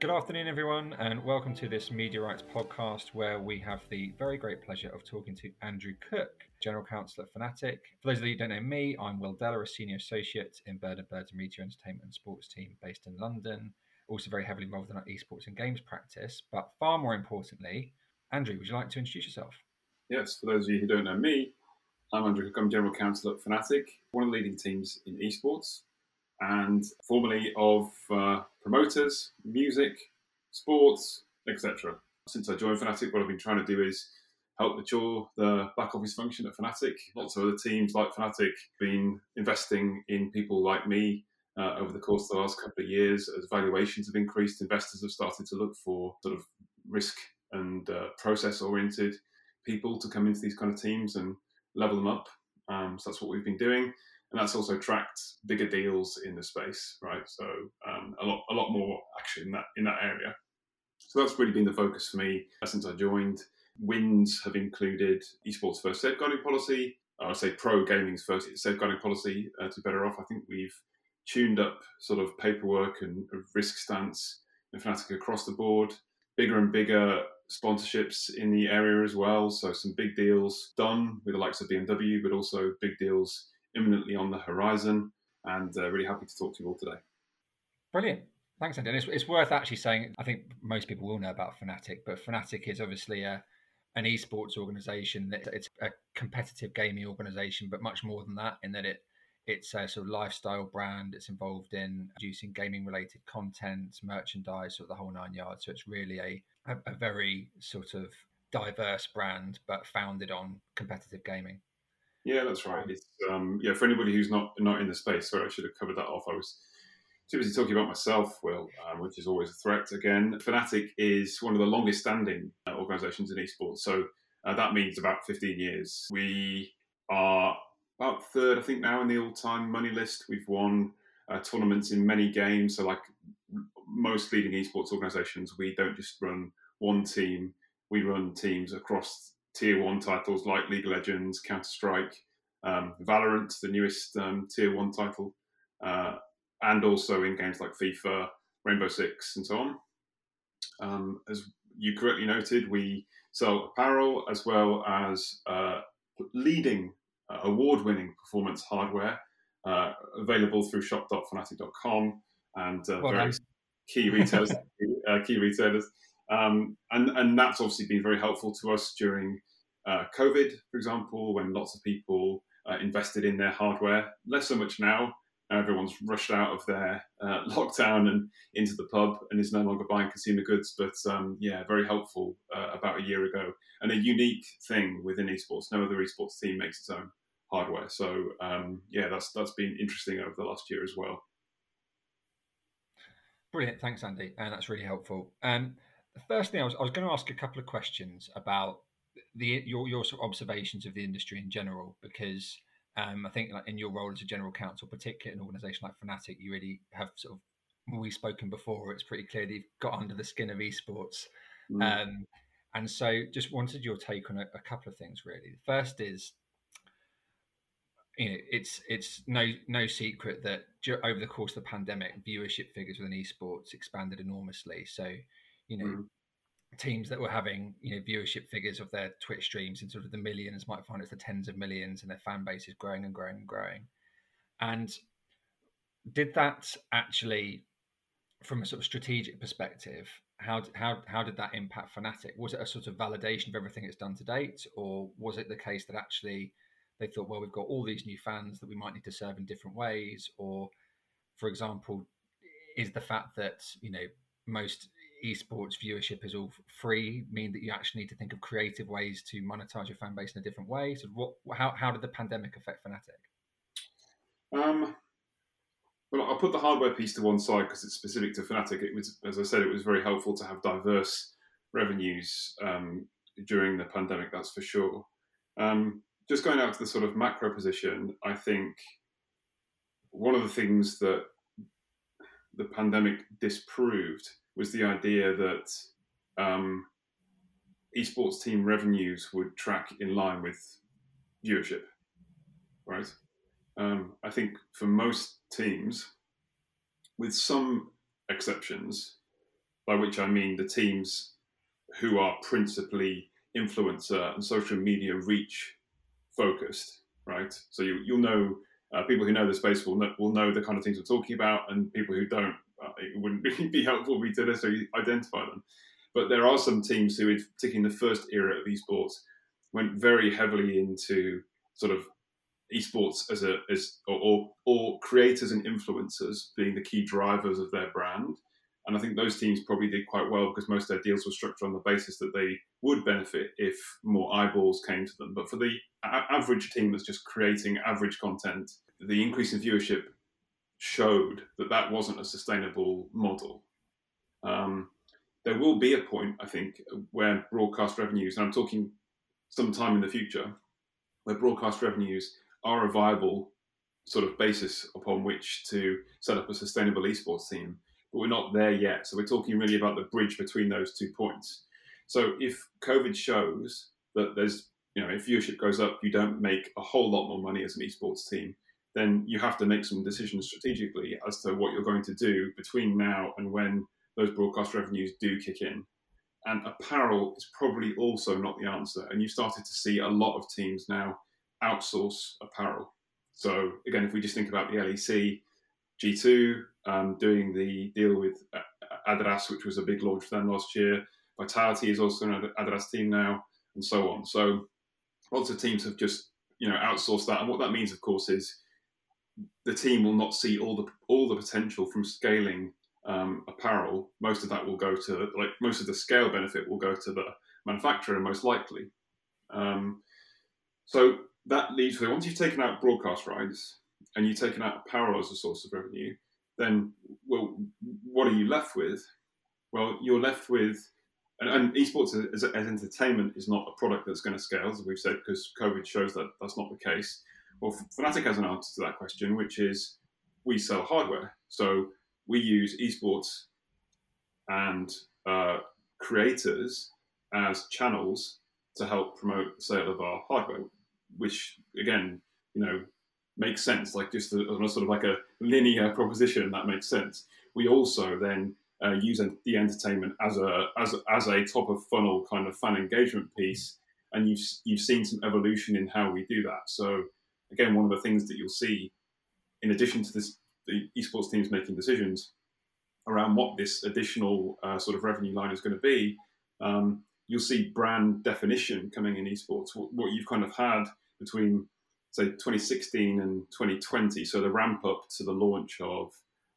Good afternoon, everyone, and welcome to this Media Rights podcast where we have the very great pleasure of talking to Andrew Cooke, General Counsel at Fnatic. For those of you who don't know me, I'm Will Deller, a Senior Associate in Bird and Birds Media Entertainment and Sports team based in London. Also, very heavily involved in our esports and games practice. But far more importantly, Andrew, would you like to introduce yourself? Yes, for those of you who don't know me, I'm Andrew Cooke, I'm General Counsel at Fnatic, one of the leading teams in esports, and formerly of uh, promoters, music, sports, etc. Since I joined Fnatic, what I've been trying to do is help mature the back office function at Fnatic. Lots of other teams like Fnatic been investing in people like me uh, over the course of the last couple of years as valuations have increased. Investors have started to look for sort of risk and uh, process oriented people to come into these kind of teams and level them up. Um, so that's what we've been doing and that's also tracked bigger deals in the space, right? So um, a lot, a lot more action in that in that area. So that's really been the focus for me since I joined. Wins have included esports first safeguarding policy. I would say pro gaming's first safeguarding policy uh, to better off. I think we've tuned up sort of paperwork and risk stance in Fnatic across the board. Bigger and bigger sponsorships in the area as well. So some big deals done with the likes of BMW, but also big deals imminently on the horizon. And uh, really happy to talk to you all today. Brilliant. Thanks, Andy. It's, it's, worth actually saying, I think most people will know about Fnatic, but Fnatic is obviously a, an esports organization. It's a competitive gaming organization, but much more than that, in that it it's a sort of lifestyle brand. It's involved in producing gaming related content, merchandise, sort of the whole nine yards. So it's really a, a, a very sort of diverse brand, but founded on competitive gaming. Yeah, that's right. It's um, yeah for anybody who's not not in the space. Sorry, I should have covered that off. I was too busy talking about myself, Will, um, which is always a threat. Again, Fnatic is one of the longest standing uh, organisations in esports, so uh, that means about 15 years. We are about third, I think, now in the all-time money list. We've won uh, tournaments in many games. So, like most leading esports organisations, we don't just run one team; we run teams across tier one titles like League of Legends, Counter Strike, um, Valorant, the newest um, tier one title, uh, and also in games like FIFA, Rainbow Six, and so on. Um, as you correctly noted, we sell apparel as well as uh, leading uh, award winning performance hardware uh, available through shop.fnatic.com and uh, well, various key retailers. Uh, key retailers. Um, and, and that's obviously been very helpful to us during uh, COVID, for example, when lots of people uh, invested in their hardware. Less so much now. Everyone's rushed out of their uh, lockdown and into the pub and is no longer buying consumer goods. But um, yeah, very helpful uh, about a year ago and a unique thing within esports. No other esports team makes its own hardware. So um, yeah, that's that's been interesting over the last year as well. Brilliant, thanks, Andy, and that's really helpful. Um, the first thing I was, I was going to ask a couple of questions about the your your sort of observations of the industry in general, because um, I think like in your role as a general counsel, particularly an organisation like Fnatic, you really have sort of when we've spoken before, it's pretty clear that you've got under the skin of esports. Mm. Um, and so just wanted your take on a, a, couple of things really. The first is you know it's it's no no secret that over the course of the pandemic viewership figures within esports expanded enormously so you know mm teams that were having you know viewership figures of their Twitch streams in sort of the millions might find it's the tens of millions, and their fan base is growing and growing and growing. And did that actually, from a sort of strategic perspective, how how how did that impact Fnatic? Was it a sort of validation of everything it's done to date, or was it the case that actually they thought, well, we've got all these new fans that we might need to serve in different ways, or, for example, is the fact that you know most esports viewership is all free mean that you actually need to think of creative ways to monetize your fan base in a different way? So, what, how, how did the pandemic affect Fnatic? Um, well, I'll put the hardware piece to one side because it's specific to Fnatic. It was, as I said, it was very helpful to have diverse revenues um, during the pandemic. That's for sure. Um, just going out to the sort of macro position, I think one of the things that the pandemic disproved was the idea that um, esports team revenues would track in line with viewership, right? Um, I think for most teams, with some exceptions, by which I mean the teams who are principally influencer and social media reach focused, right? So you, you'll know uh, people who know the space will know, will know the kind of things we're talking about, and people who don't, it wouldn't really be helpful for me to necessarily identify them. But there are some teams who, particularly in the first era of esports, went very heavily into sort of esports as a as or, or creators and influencers being the key drivers of their brand. And I think those teams probably did quite well because most of their deals were structured on the basis that they would benefit if more eyeballs came to them. But for the a- average team that's just creating average content, the increase in viewership showed that that wasn't a sustainable model. Um, there will be a point, I think, where broadcast revenues, and I'm talking sometime in the future, where broadcast revenues are a viable sort of basis upon which to set up a sustainable esports team. But we're not there yet. So we're talking really about the bridge between those two points. So if COVID shows that there's, you know, if viewership goes up, you don't make a whole lot more money as an esports team, then you have to make some decisions strategically as to what you're going to do between now and when those broadcast revenues do kick in. And apparel is probably also not the answer. And you've started to see a lot of teams now outsource apparel. So again, if we just think about the LEC, G2 um, doing the deal with Adidas, which was a big launch for them last year. Vitality is also an Adidas team now, and so on. So lots of teams have just you know outsourced that, and what that means, of course, is the team will not see all the all the potential from scaling um, apparel. Most of that will go to like most of the scale benefit will go to the manufacturer, most likely. Um, so that leads to once you've taken out broadcast rights and you've taken out apparel as a source of revenue, then well, what are you left with? Well, you're left with, and, and esports as, as, entertainment is not a product that's going to scale, as we've said, because COVID shows that that's not the case. Well, Fnatic has an answer to that question, which is we sell hardware. So we use esports and uh, creators as channels to help promote the sale of our hardware which again, you know, makes sense. Like just a, a sort of like a linear proposition that makes sense. We also then uh, use the entertainment as a as as a top of funnel kind of fan engagement piece, and you've you've seen some evolution in how we do that. So again, one of the things that you'll see, in addition to this, the esports teams making decisions around what this additional uh, sort of revenue line is going to be. Um, you'll see brand definition coming in esports. What, what you've kind of had between say 2016 and 2020, so the ramp up to the launch of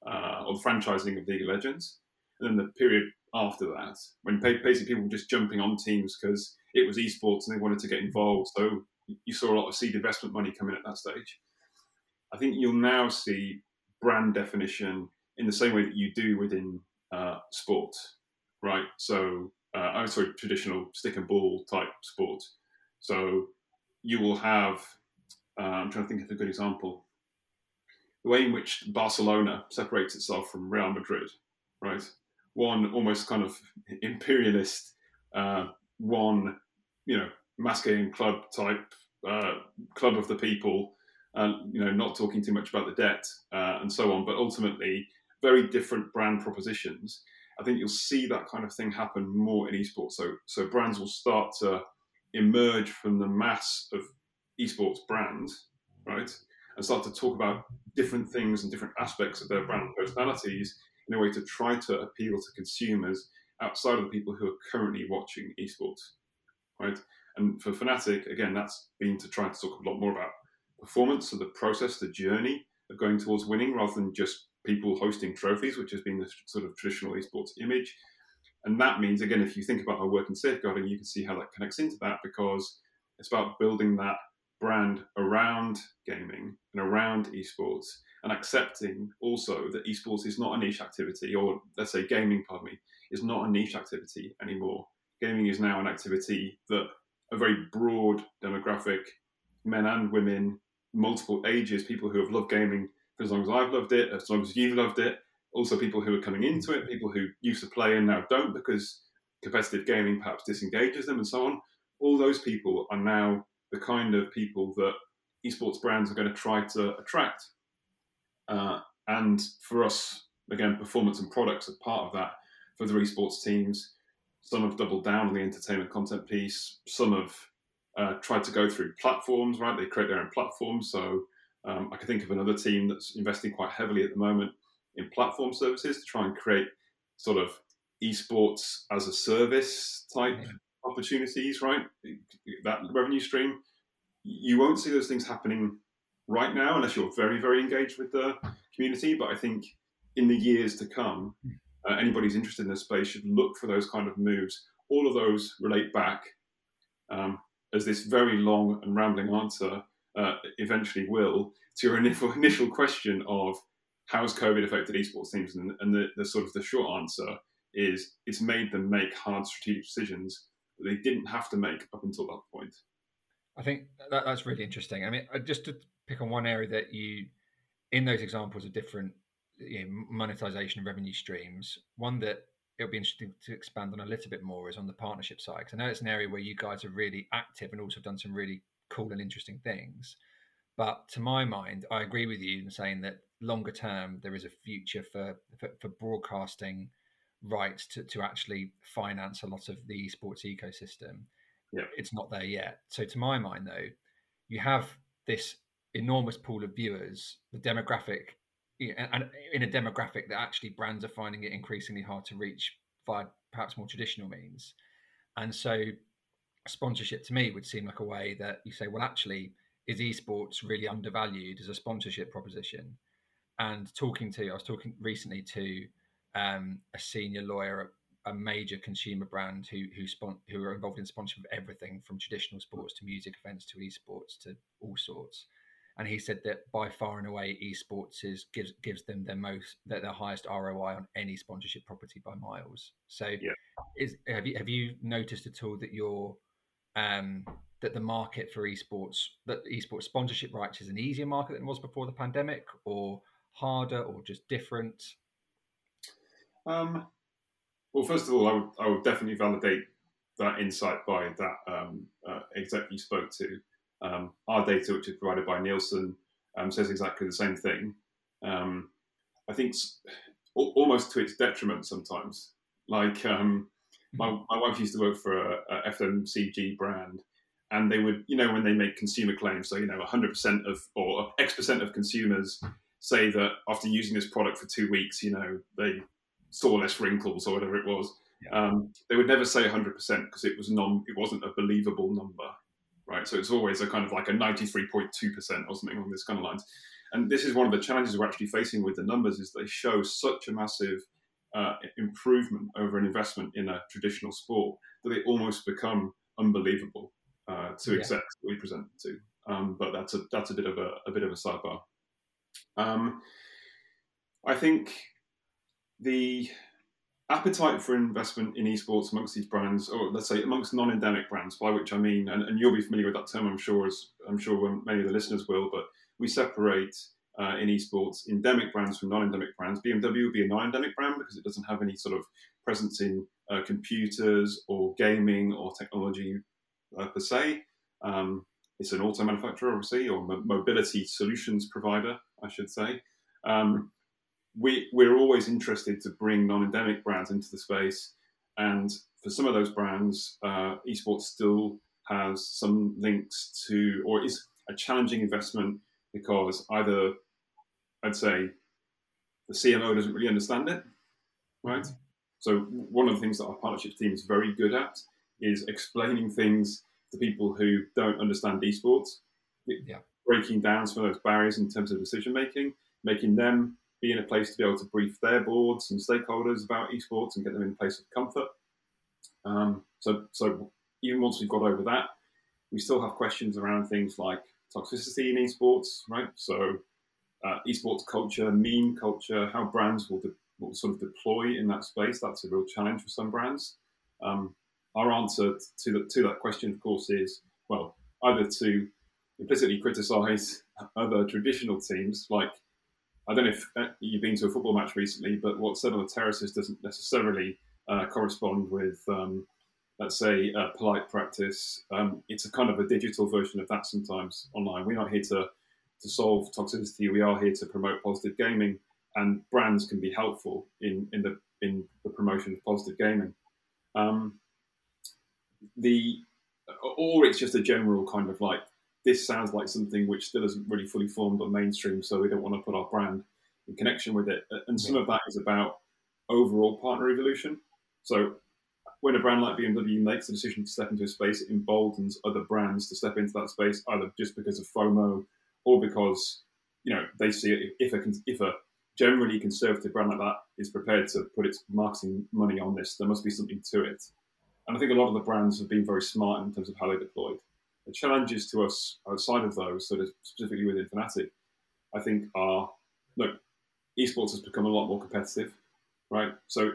uh, of franchising of League of Legends, and then the period after that, when basically people were just jumping on teams because it was esports and they wanted to get involved. So you saw a lot of seed investment money come in at that stage. I think you'll now see brand definition in the same way that you do within uh, sport, right? So uh, I'm sorry, traditional stick and ball type sport. So you will have, uh, I'm trying to think of a good example, the way in which Barcelona separates itself from Real Madrid, right? One almost kind of imperialist, uh, one, you know, masculine club type, uh, club of the people, you know, not talking too much about the debt uh, and so on, but ultimately very different brand propositions. I think you'll see that kind of thing happen more in esports. So, so brands will start to emerge from the mass of esports brands, right, and start to talk about different things and different aspects of their brand personalities in a way to try to appeal to consumers outside of the people who are currently watching esports, right? And for Fnatic, again, that's been to try to talk a lot more about performance, so the process, the journey of going towards winning, rather than just people hosting trophies, which has been the sort of traditional esports image. And that means, again, if you think about our work in safeguarding, you can see how that connects into that because it's about building that brand around gaming and around esports and accepting also that esports is not a niche activity, or let's say gaming, pardon me, is not a niche activity anymore. Gaming is now an activity that a very broad demographic, men and women, multiple ages, people who have loved gaming for as long as I've loved it, as long as you've loved it, also people who are coming into it, people who used to play and now don't because competitive gaming perhaps disengages them and so on. All those people are now the kind of people that esports brands are going to try to attract. Uh, and for us, again, performance and products are part of that. for the esports teams. Some have doubled down on the entertainment content piece. Some have uh, tried to go through platforms, right? They create their own platforms. So um, I can think of another team that's investing quite heavily at the moment in platform services to try and create sort of esports as a service type yeah. opportunities, right? That revenue stream. You won't see those things happening right now unless you're very, very engaged with the community. But I think in the years to come, hmm. Uh, anybody who's interested in this space should look for those kind of moves. All of those relate back um, as this very long and rambling answer uh, eventually will to your initial, initial question of how has COVID affected esports teams, and, and the, the, sort of the short answer is it's made them make hard strategic decisions that they didn't have to make up until that point. I think that, that's really interesting. I mean, uh, just to pick on one area that you, in those examples of different you know, monetization and revenue streams, one that it'll be interesting to expand on a little bit more is on the partnership side. Because I know it's an area where you guys are really active and also done some really cool and interesting things. But to my mind, I agree with you in saying that longer term there is a future for for, for broadcasting rights to, to actually finance a lot of the esports ecosystem. Yeah. It's not there yet. So to my mind though, you have this enormous pool of viewers, the demographic and in a demographic that actually brands are finding it increasingly hard to reach via perhaps more traditional means. And so sponsorship to me would seem like a way that you say, well, actually, is esports really undervalued as a sponsorship proposition? And talking to, I was talking recently to um, a senior lawyer a major consumer brand who who, spon- who are involved in sponsorship of everything from traditional sports to music events to esports to all sorts and he said that by far and away esports is gives gives them their most their, their highest ROI on any sponsorship property by miles. So yeah. is have you have you noticed at all that your um that the market for esports that esports sponsorship rights is an easier market than it was before the pandemic or harder or just different? Um well first of all I would I would definitely validate that insight by that um, uh, exec you spoke to. Um, our data, which is provided by Nielsen, um, says exactly the same thing. Um, I think almost to its detriment sometimes. Like um, my, my wife used to work for a, a, FMCG brand, and they would, you know, when they make consumer claims, so you know, 100% of or X percent of consumers say that after using this product for two weeks, you know, they saw less wrinkles or whatever it was. Yeah. Um, they would never say 100% because it was non, it wasn't a believable number right? So it's always a kind of like a 93.2% or something along this kind of lines. And this is one of the challenges we're actually facing with the numbers is they show such a massive uh, improvement over an investment in a traditional sport that they almost become unbelievable uh, to yeah. that we present to. Um, but that's a that's a bit of a, a bit of a sidebar. Um, I think the appetite for investment in esports amongst these brands, or let's say amongst non-endemic brands, by which I mean, and, and you'll be familiar with that term, I'm sure, as I'm sure many of the listeners will, but we separate uh, in esports endemic brands from non-endemic brands. BMW would be a non-endemic brand because it doesn't have any sort of presence in uh, computers or gaming or technology uh, per se. Um, it's an auto manufacturer, obviously, or mobility solutions provider, I should say. Um, we we're always interested to bring non-endemic brands into the space, and for some of those brands, uh, esports still has some links to, or is a challenging investment because either I'd say the CMO doesn't really understand it, right? So one of the things that our partnerships team is very good at is explaining things to people who don't understand esports, yeah. breaking down some of those barriers in terms of decision making, making them be in a place to be able to brief their boards and stakeholders about esports and get them in a place of comfort. Um, so, so even once we've got over that, we still have questions around things like toxicity in esports, right? So, uh, esports culture, meme culture, how brands will, de- will sort of deploy in that space. That's a real challenge for some brands. Um, our answer to, the, to that question, of course, is well, either to implicitly criticize other traditional teams like I don't know if uh, you've been to a football match recently, but what's said on the terraces doesn't necessarily uh, correspond with, um, let's say, uh, polite practice. Um, it's a kind of a digital version of that sometimes online. We're not here to, to solve toxicity. We are here to promote positive gaming, and brands can be helpful in, in the in the promotion of positive gaming. Um, the or it's just a general kind of like this sounds like something which still isn't really fully formed or mainstream, so we don't want to put our brand in connection with it. And some of that is about overall partner evolution. So when a brand like BMW makes the decision to step into a space, it emboldens other brands to step into that space, either just because of FOMO or because you know they see it, if a if a generally conservative brand like that is prepared to put its marketing money on this, there must be something to it. And I think a lot of the brands have been very smart in terms of how they deployed. The challenges to us outside of those, sort of specifically within Fnatic, I think are look, esports has become a lot more competitive, right? So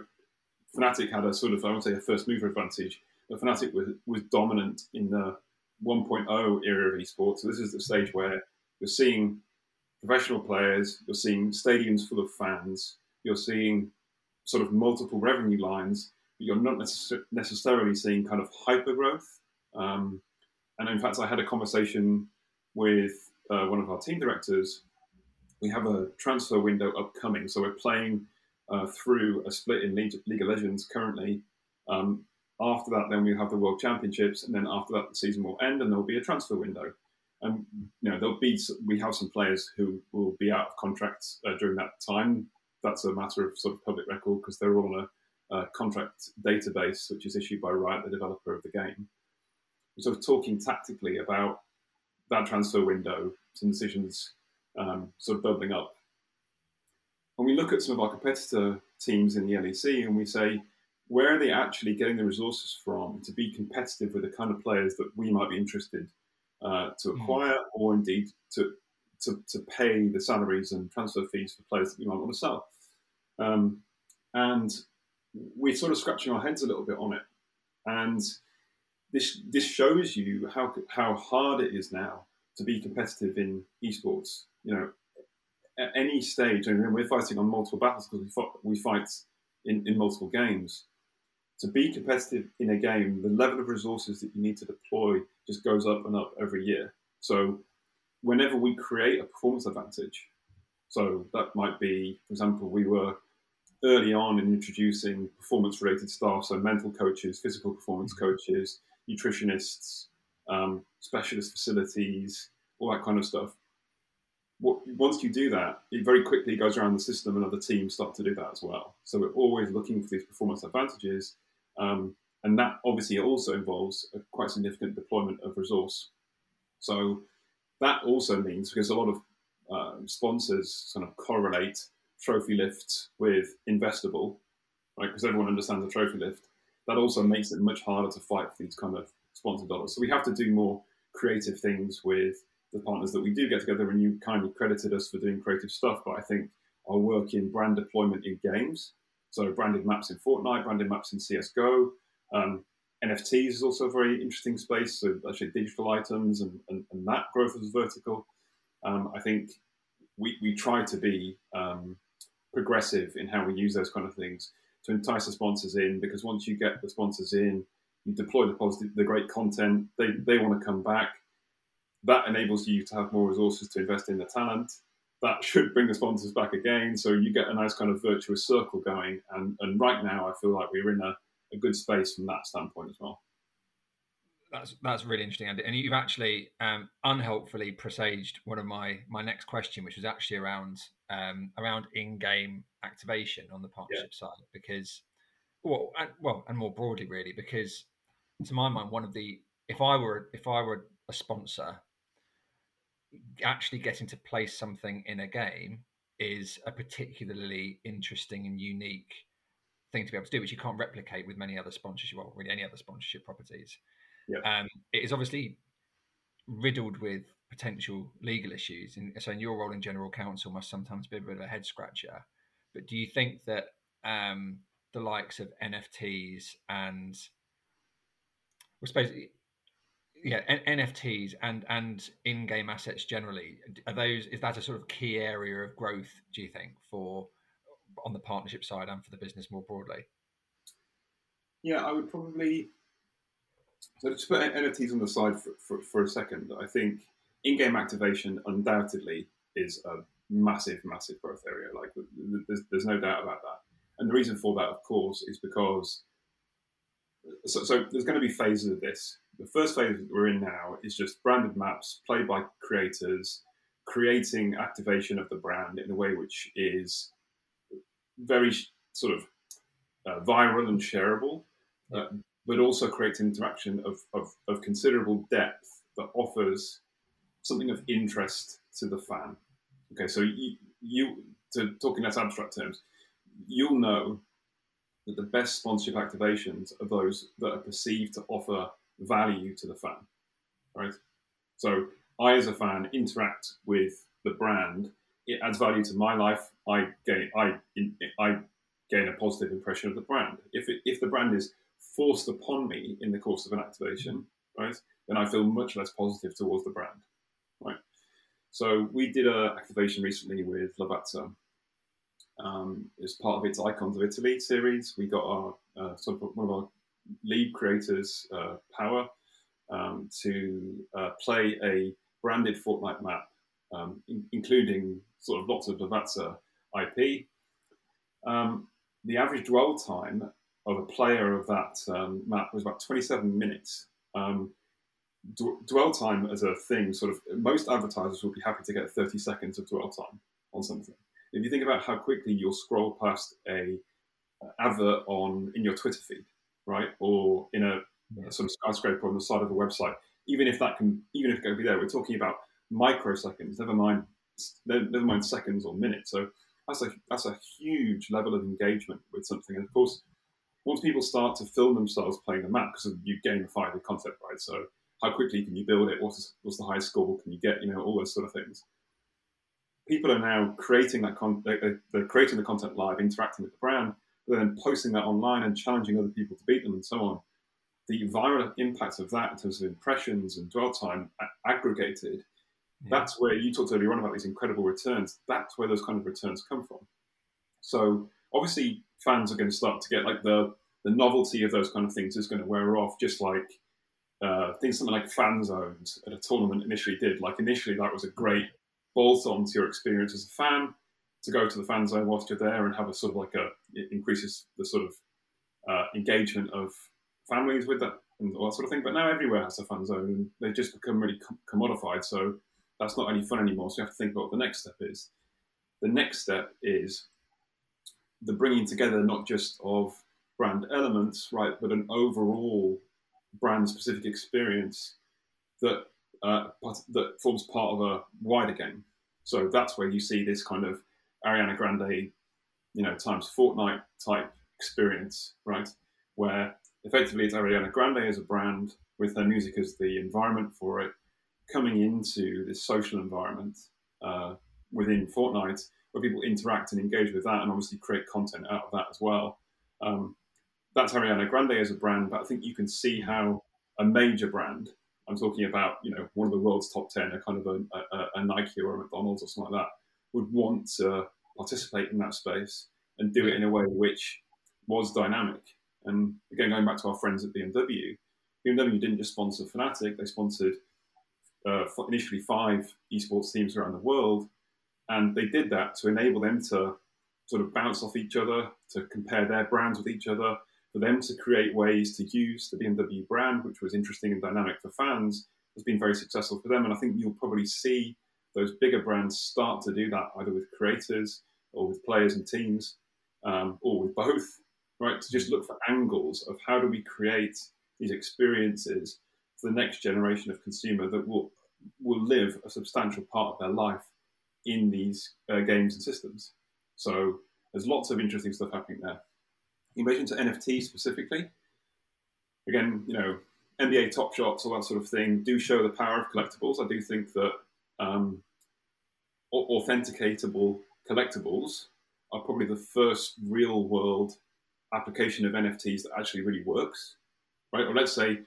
Fnatic had a sort of, I would say, a first mover advantage, but Fnatic was, was dominant in the 1.0 era of esports. So this is the stage where you're seeing professional players, you're seeing stadiums full of fans, you're seeing sort of multiple revenue lines, but you're not necess- necessarily seeing kind of hyper growth. Um, and in fact, I had a conversation with uh, one of our team directors. We have a transfer window upcoming, so we're playing uh, through a split in League, of Legends currently. Um, after that, then we have the World Championships, and then after that, the season will end, and there will be a transfer window. And you know, there'll be we have some players who will be out of contracts uh, during that time. That's a matter of sort of public record because they're all on a, a contract database, which is issued by Riot, the developer of the game. Sort of talking tactically about that transfer window, some decisions um, sort of bubbling up when we look at some of our competitor teams in the LEC and we say, where are they actually getting the resources from to be competitive with the kind of players that we might be interested uh, to hmm. acquire mm. or indeed to, to, to pay the salaries and transfer fees for players that we might want to sell? Um, and we're sort of scratching our heads a little bit on it. And this, this shows you how, how hard it is now to be competitive in esports. You know, at any stage, and we're fighting on multiple battles because we fight, we fight in, in multiple games. To be competitive in a game, the level of resources that you need to deploy just goes up and up every year. So, whenever we create a performance advantage, so that might be, for example, we were early on in introducing performance related staff, so mental coaches, physical performance coaches, nutritionists, um, specialist facilities, all that kind of stuff once you do that, it very quickly goes around the system, and other teams start to do that as well. So we're always looking for these performance advantages, um, and that obviously also involves a quite significant deployment of resource. So that also means because a lot of uh, sponsors kind of correlate trophy lift with investable, right? Because everyone understands a trophy lift. That also makes it much harder to fight for these kind of sponsor dollars. So we have to do more creative things with the partners that we do get together, and you kindly credited us for doing creative stuff. But I think our work in brand deployment in games, so branded maps in Fortnite, branded maps in CS:GO, um, NFTs is also a very interesting space. So actually, digital items and, and, and that growth is vertical. Um, I think we, we try to be um, progressive in how we use those kind of things to entice the sponsors in. Because once you get the sponsors in, you deploy the positive, the great content. They they want to come back that enables you to have more resources to invest in the talent. That should bring the sponsors back again. So you get a nice kind of virtuous circle going. And, and right now, I feel like we're in a, a good space from that standpoint as well. That's that's really interesting, Andy. And you've actually um, unhelpfully presaged one of my my next question, which was actually around um, around in-game activation on the partnership yeah. side, because well, and, well, and more broadly, really, because to my mind, one of the if I were if I were a sponsor, actually getting to place something in a game is a particularly interesting and unique thing to be able to do, which you can't replicate with many other sponsorship, well, really any other sponsorship properties. Yeah. Um, it is obviously riddled with potential legal issues. And so, in your role in general counsel, must sometimes be a bit of a head scratcher. But do you think that um, the likes of NFTs and, I suppose, yeah N- nfts and and in-game assets generally are those is that a sort of key area of growth do you think for on the partnership side and for the business more broadly yeah i would probably so to put nfts on the side for, for, for a second i think in-game activation undoubtedly is a massive massive growth area. Like there's, there's no doubt about that. And the reason for that, of course, is because so, so there's going to be phases of this. The first phase that we're in now is just branded maps played by creators, creating activation of the brand in a way which is very sort of uh, viral and shareable, uh, but also creates interaction of, of, of considerable depth that offers something of interest to the fan. Okay, so you, you to talk in less abstract terms, you'll know that the best sponsorship activations are those that are perceived to offer value to the fan, right? So I, as a fan, interact with the brand. It adds value to my life. I gain, I, I gain a positive impression of the brand. If it, if the brand is forced upon me in the course of an activation, right, then I feel much less positive towards the brand, right? So we did an activation recently with Lavazza. Um, as part of its Icons of Italy series, we got our uh, sort of one of our lead creators, uh, Power, um, to uh, play a branded Fortnite map, um, in, including sort of lots of Lavazza IP. Um, the average dwell time of a player of that um, map was about 27 minutes. Um, dwell time as a thing, sort of, most advertisers will be happy to get 30 seconds of dwell time on something. If you think about how quickly you'll scroll past a uh, advert on in your Twitter feed, right, or in a, a sort of skyscraper on the side of a website, even if that can, even if it can be there, we're talking about microseconds. Never mind, never mind seconds or minutes. So that's a that's a huge level of engagement with something. And of course, once people start to film themselves playing the map, because you gamify the concept, right? So how quickly can you build it? What's, what's the highest score can you get? You know, all those sort of things. People are now creating that con- they're creating the content live, interacting with the brand, but then posting that online and challenging other people to beat them and so on. The viral impact of that in terms of impressions and dwell time aggregated yeah. That's where you talked earlier on about these incredible returns. That's where those kind of returns come from. So obviously, fans are going to start to get like the the novelty of those kind of things is going to wear off, just like uh, things something like fan zones at a tournament initially did. Like initially, that was a great bolt on to your experience as a fan to go to the fan zone whilst you're there and have a sort of like a it increases the sort of uh, engagement of families with that and all that sort of thing. But now everywhere has a fan zone, and they just become really com- commodified. So that's not any fun anymore. So you have to think about what the next step is. The next step is the bringing together not just of brand elements, right, but an overall brand specific experience that uh, that forms part of a wider game. So that's where you see this kind of Ariana Grande, you know, times Fortnite type experience, right? Where effectively it's Ariana Grande as a brand with her music as the environment for it, coming into this social environment uh, within Fortnite where people interact and engage with that and obviously create content out of that as well. Um, that's Ariana Grande as a brand, but I think you can see how a major brand, I'm talking about, you know, one of the world's top 10, a kind of a, a, a Nike or a McDonald's or something like that, would want to participate in that space and do it in a way which was dynamic. And again, going back to our friends at BMW, BMW didn't just sponsor Fnatic, they sponsored uh, initially five esports teams around the world, and they did that to enable them to sort of bounce off each other, to compare their brands with each other, for them to create ways to use the BMW brand, which was interesting and dynamic for fans, has been very successful for them. And I think you'll probably see those bigger brands start to do that either with creators or with players and teams, um, or with both, right? To just look for angles of how do we create these experiences for the next generation of consumer that will will live a substantial part of their life in these uh, games and systems. So there's lots of interesting stuff happening there. In relation to NFT specifically, again, you know, NBA Top Shots, all that sort of thing, do show the power of collectibles. I do think that um, authenticatable collectibles are probably the first real world application of NFTs that actually really works, right? Or let's say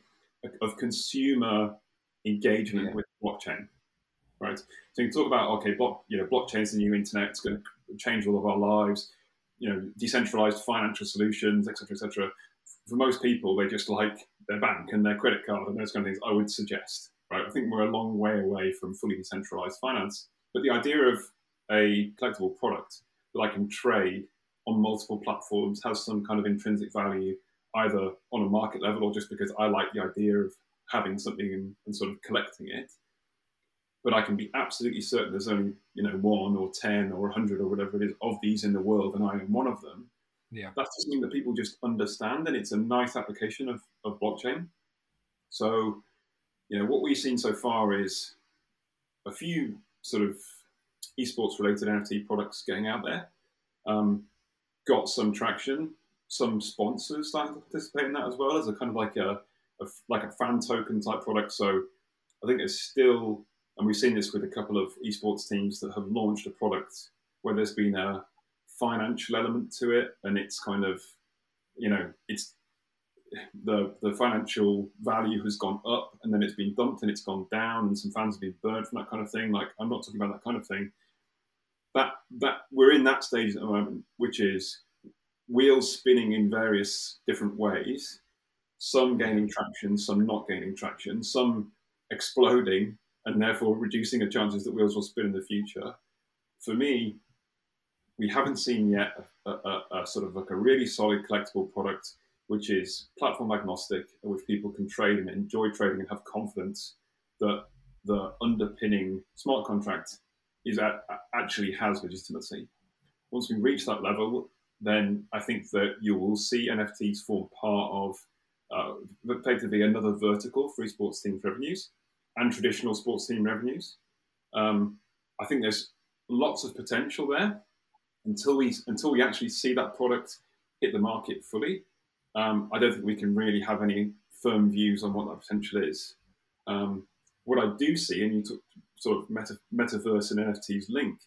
of consumer engagement yeah. with blockchain, right? So you can talk about okay, block, you know, blockchain's the new internet. It's going to change all of our lives. You know, decentralized financial solutions, etc., etc. For most people, they just like their bank and their credit card and those kind of things. I would suggest, right? I think we're a long way away from fully decentralized finance, but the idea of a collectible product that I can trade on multiple platforms, has some kind of intrinsic value, either on a market level or just because I like the idea of having something and, and sort of collecting it. But I can be absolutely certain there's only you know one or ten or a hundred or whatever it is of these in the world, and I am one of them. Yeah, that's something that people just understand, and it's a nice application of, of blockchain. So, you know, what we've seen so far is a few sort of esports related NFT products getting out there. Um, got some traction. Some sponsors starting to participate in that as well as a kind of like a, a like a fan token type product. So I think there's still, and we've seen this with a couple of esports teams that have launched a product where there's been a financial element to it, and it's kind of, you know, it's the the financial value has gone up and then it's been dumped and it's gone down and some fans have been burned from that kind of thing. Like I'm not talking about that kind of thing. That that we're in that stage at the moment, which is wheels spinning in various different ways, some gaining traction, some not gaining traction, some exploding and therefore reducing the chances that wheels will spin in the future. For me, we haven't seen yet a, a, a sort of like a really solid collectible product which is platform agnostic, which people can trade and enjoy trading and have confidence that the underpinning smart contract is at, actually has legitimacy. Once we reach that level, then I think that you will see NFTs form part of uh, effectively another vertical for esports teams revenues and traditional sports team revenues. Um, I think there's lots of potential there until we until we actually see that product hit the market fully um, I don't think we can really have any firm views on what that potential is. Um, what I do see, and you talk, sort of meta, metaverse and NFTs link,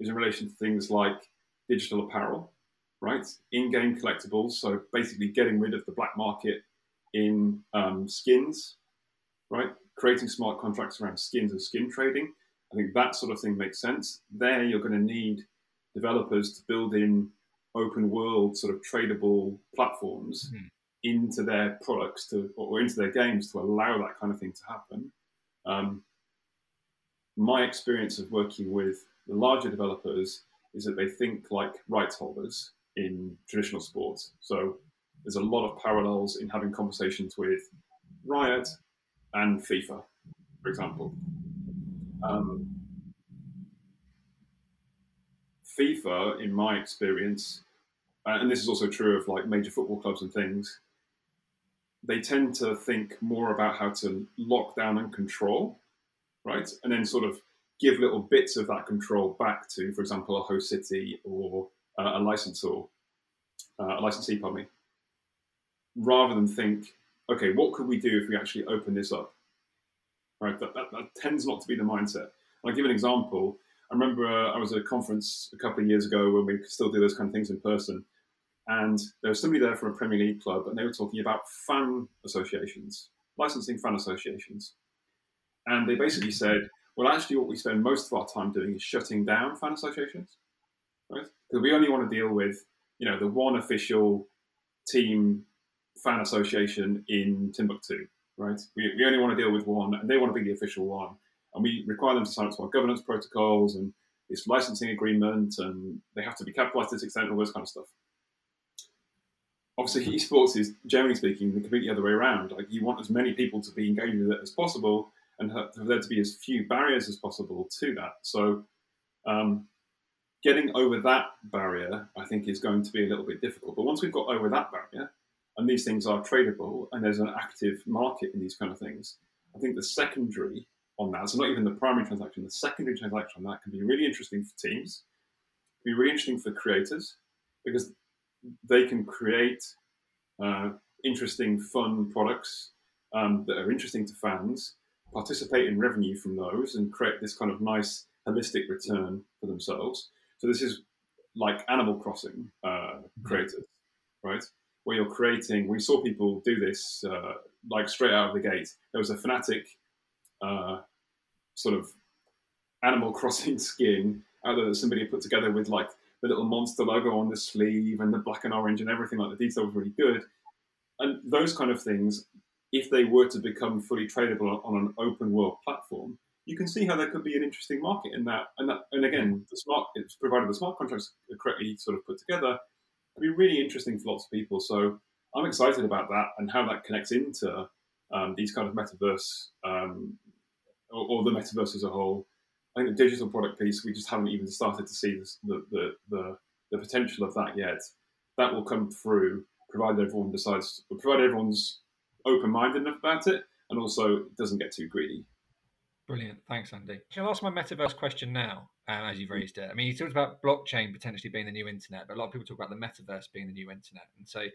is in relation to things like digital apparel, right? In-game collectibles, so basically getting rid of the black market in um, skins, right? Creating smart contracts around skins and skin trading. I think that sort of thing makes sense. There, you're going to need developers to build in open world sort of tradable platforms mm. into their products to or into their games to allow that kind of thing to happen. Um, my experience of working with the larger developers is that they think like rights holders in traditional sports. So there's a lot of parallels in having conversations with Riot and FIFA, for example. Um, FIFA, in my experience, uh, and this is also true of like major football clubs and things, they tend to think more about how to lock down and control, right? And then sort of give little bits of that control back to, for example, a host city or uh, a licensor, uh, a licensee, pardon me, rather than think, okay, what could we do if we actually open this up? Right, that, that, that tends not to be the mindset. I'll give an example. I remember uh, I was at a conference a couple of years ago when we still do those kind of things in person, and there was somebody there from a Premier League club, and they were talking about fan associations, licensing fan associations. And they basically said, well, actually, what we spend most of our time doing is shutting down fan associations, right? Because we only want to deal with, you know, the one official team fan association in Timbuktu, right? We, we only want to deal with one, and they want to be the official one. And we require them to sign up to our governance protocols and this licensing agreement, and they have to be capitalized to this extent, all this kind of stuff obviously esports is generally speaking the completely other way around. Like you want as many people to be engaged with it as possible, and for there to be as few barriers as possible to that. So, um, getting over that barrier, I think, is going to be a little bit difficult. But once we've got over that barrier, and these things are tradable, and there's an active market in these kind of things, I think the secondary on that, so not even the primary transaction, the secondary transaction on that can be really interesting for teams, can be really interesting for creators, because they can create uh, interesting, fun products um, that are interesting to fans, participate in revenue from those, and create this kind of nice holistic return for themselves. So this is like Animal Crossing uh, mm-hmm. creators, right? Where you're creating. We saw people do this uh, like straight out of the gate. There was a Fnatic uh, sort of Animal Crossing skin out there that somebody put together with like the little monster logo on the sleeve and the black and orange and everything like the detail was really good. And those kind of things, if they were to become fully tradable on an open world platform, you can see how there could be an interesting market in that. And that, and again, the smart it's provided the smart contracts are correctly sort of put together, be really interesting for lots of people. So I'm excited about that and how that connects into um, these kind of metaverse um, or, or, the metaverse as a whole. I think the digital product piece, we just haven't even started to see this, the, the, the, the potential of that yet. That will come through, provided everyone decides, provided everyone's open minded enough about it and also doesn't get too greedy. Brilliant. Thanks, Andy. Can I ask my metaverse question now, um, as you've raised it? I mean, you talked about blockchain potentially being the new internet, but a lot of people talk about the metaverse being the new internet. And so,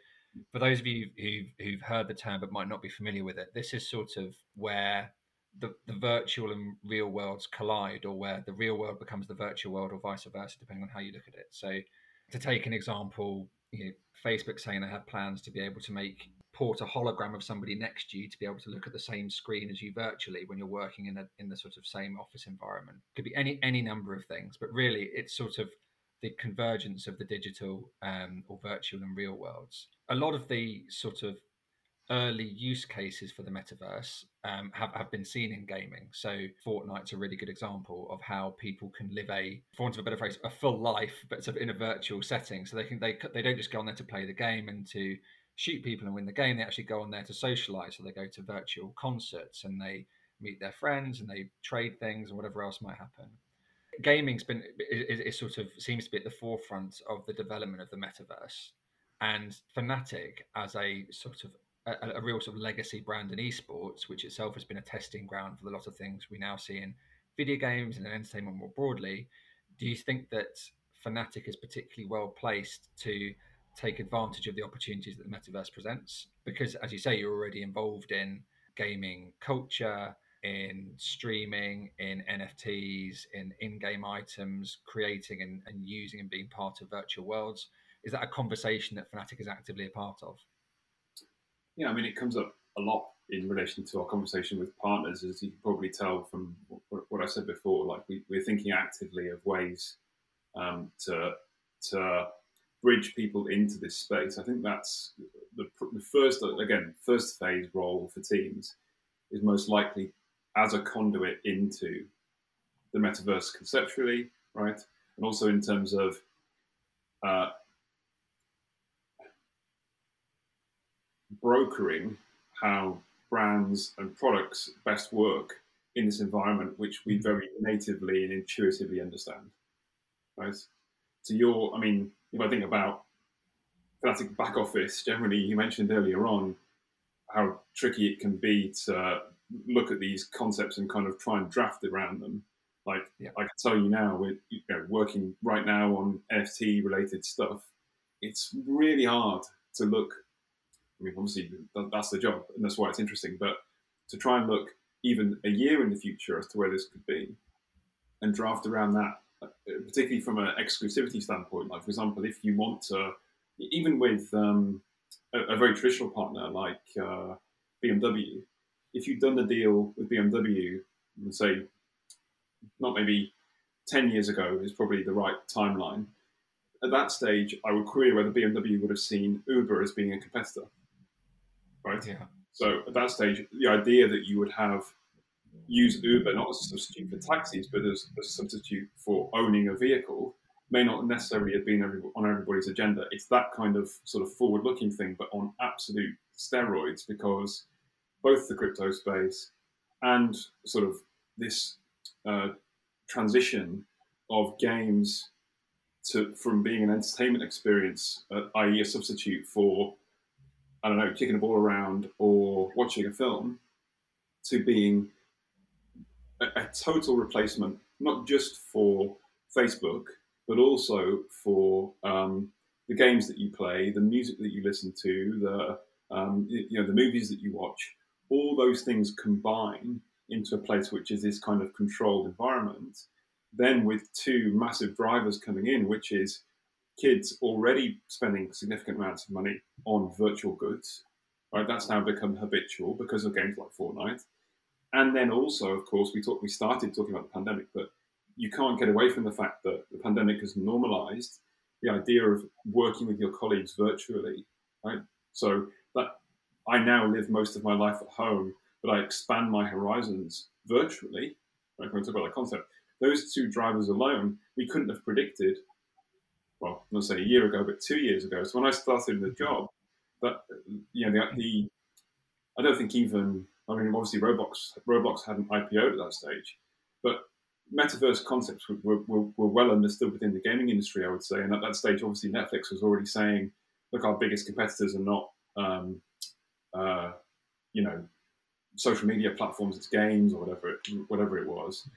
for those of you who've, who've heard the term but might not be familiar with it, this is sort of where the, the virtual and real worlds collide, or where the real world becomes the virtual world, or vice versa, depending on how you look at it. So, to take an example, you know, Facebook saying they have plans to be able to make port a hologram of somebody next to you to be able to look at the same screen as you virtually when you're working in a, in the sort of same office environment. Could be any any number of things, but really it's sort of the convergence of the digital um, or virtual and real worlds. A lot of the sort of early use cases for the metaverse um, have, have been seen in gaming. So Fortnite's a really good example of how people can live a, for want of a better phrase, a full life, but sort of in a virtual setting. So they can they they don't just go on there to play the game and to shoot people and win the game. They actually go on there to socialize. So they go to virtual concerts and they meet their friends and they trade things and whatever else might happen. Gaming's been it, sort of seems to be at the forefront of the development of the metaverse, and Fnatic as a sort of a, a, real sort of legacy brand in esports, which itself has been a testing ground for a lot of things we now see in video games and in entertainment more broadly. Do you think that Fnatic is particularly well placed to take advantage of the opportunities that the metaverse presents because as you say you're already involved in gaming culture in streaming in nfts in in-game items creating and, and using and being part of virtual worlds. Is that a conversation that fnatic is actively a part of? Yeah i mean it comes up a lot in relation to our conversation with partners as you can probably tell from what i said before like we, are thinking actively of ways um, to to bridge people into this space. I think that's the, the first, again, first phase role for teams is most likely as a conduit into the metaverse conceptually, right? And also in terms of uh, brokering how brands and products best work in this environment, which we very natively and intuitively understand, right? So your, I mean, if I think about Fnatic back office, generally, you mentioned earlier on how tricky it can be to look at these concepts and kind of try and draft around them. Like yeah. I can tell you now, we're you know, working right now on NFT related stuff. It's really hard to look. I mean, obviously that's the job, and that's why it's interesting. But to try and look even a year in the future as to where this could be, and draft around that particularly from an exclusivity standpoint. Like, for example, if you want to, even with um, a, a, very traditional partner like uh, BMW, if you've done the deal with BMW, and say, not maybe 10 years ago is probably the right timeline. At that stage, I would query whether BMW would have seen Uber as being a competitor. Right? Yeah. So at that stage, the idea that you would have use Uber not as a substitute for taxis, but as a substitute for owning a vehicle may not necessarily have been on everybody's agenda. It's that kind of sort of forward looking thing, but on absolute steroids because both the crypto space and sort of this uh, transition of games to from being an entertainment experience, uh, i.e., a substitute for I don't know, kicking a ball around or watching a film, to being a, a total replacement, not just for Facebook, but also for um, the games that you play, the music that you listen to, the um, you know the movies that you watch. All those things combine into a place which is this kind of controlled environment. Then with two massive drivers coming in, which is kids already spending significant amounts of money on virtual goods. Right, that's now become habitual because of games like Fortnite. And then also, of course, we talked, we started talking about the pandemic, but you can't get away from the fact that the pandemic has normalized the idea of working with your colleagues virtually, right? So that I now live most of my life at home, but I expand my horizons virtually. Right? When we talk about that concept, those two drivers alone, we couldn't have predicted. Well, not say a year ago, but two years ago. So when I started the job, that you know the, the I don't think even I mean obviously Roblox Roblox hadn't IPO'd at that stage, but metaverse concepts were, were, were, well understood within the gaming industry, I would say. And at that stage, obviously Netflix was already saying, look, our biggest competitors are not, um, uh, you know, social media platforms, it's games or whatever it, whatever it was.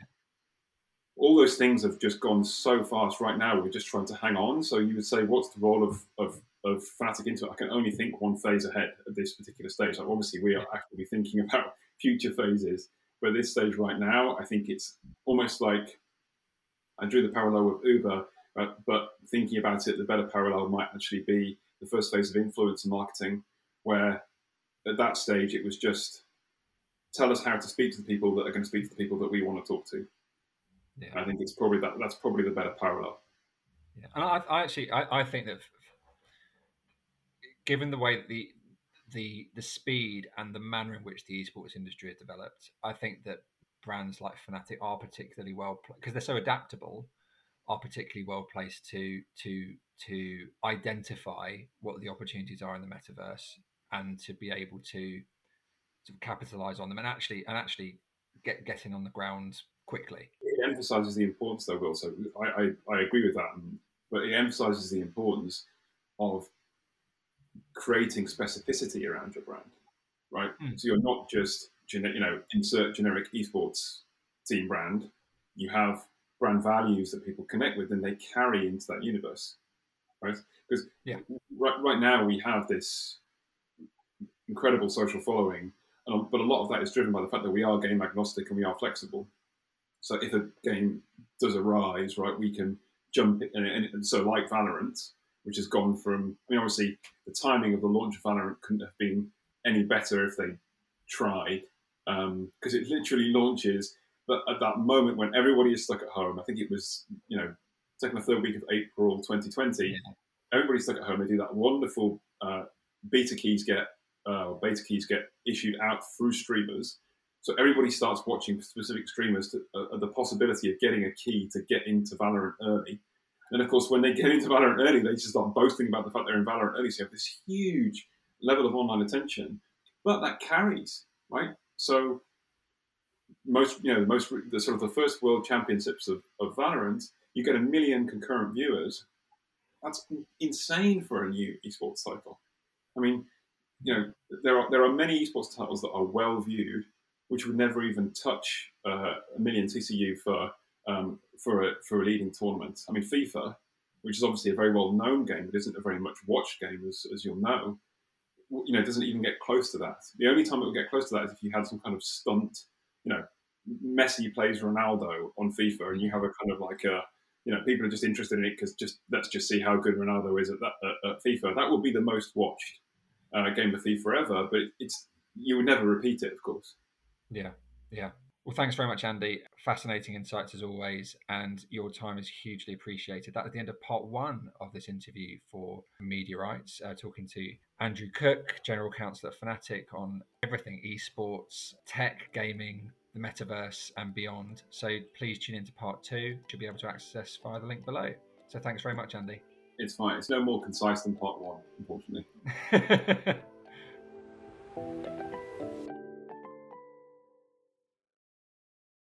All those things have just gone so fast right now. We're just trying to hang on. So you would say, what's the role of, of of Fnatic into it, I can only think one phase ahead at this particular stage. Like obviously, we are actively thinking about future phases, but at this stage right now, I think it's almost like I drew the parallel with Uber, but, but thinking about it, the better parallel might actually be the first phase of influence marketing, where at that stage it was just tell us how to speak to the people that are going to speak to the people that we want to talk to. Yeah. I think it's probably that. That's probably the better parallel. Yeah, and I, I actually I, I think that given the way that the the the speed and the manner in which the esports industry has developed, I think that brands like Fnatic are particularly well because they're so adaptable, are particularly well placed to to to identify what the opportunities are in the metaverse and to be able to to capitalize on them and actually and actually get getting on the ground quickly. It emphasizes the importance, though, Will. So I, I, I agree with that, but it emphasizes the importance of creating specificity around your brand, right? Mm. So you're not just you know insert generic esports team brand. You have brand values that people connect with, and they carry into that universe, right? Because yeah. right right now we have this incredible social following, but a lot of that is driven by the fact that we are game agnostic and we are flexible. So if a game does arise, right, we can jump in, and so like Valorant, which has gone from, I mean, obviously, the timing of the launch of Valorant couldn't have been any better if they tried, because um, it literally launches. But at that moment when everybody is stuck at home, I think it was, you know, second or third week of April 2020, yeah. everybody's stuck at home. They do that wonderful uh, beta keys get uh, beta keys get issued out through streamers. So everybody starts watching specific streamers to uh, the possibility of getting a key to get into Valorant early. And of course, when they get into Valorant early, they just start boasting about the fact they're in Valorant early. So you have this huge level of online attention, but that carries, right? So most, you know, the most, the sort of the first world championships of, of Valorant, you get a million concurrent viewers. That's insane for a new esports title. I mean, you know, there are there are many esports titles that are well viewed, which would never even touch uh, a million TCU for um, for a for a leading tournament. I mean, FIFA, which is obviously a very well known game, but isn't a very much watched game, as, as you'll know. You know, doesn't even get close to that. The only time it will get close to that is if you had some kind of stunt. You know, Messi plays Ronaldo on FIFA, and you have a kind of like a you know people are just interested in it because just let's just see how good Ronaldo is at that at, at FIFA. That would be the most watched uh, game of FIFA ever, but it's you would never repeat it, of course. Yeah, yeah. Well, thanks very much, Andy. Fascinating insights as always, and your time is hugely appreciated. That is the end of part one of this interview for Media Rights, uh, talking to Andrew Cooke, General Counsel at Fnatic, on everything esports, tech, gaming, the metaverse, and beyond. So please tune into part two, you'll be able to access via the link below. So thanks very much, Andy. It's fine. It's no more concise than part one, unfortunately.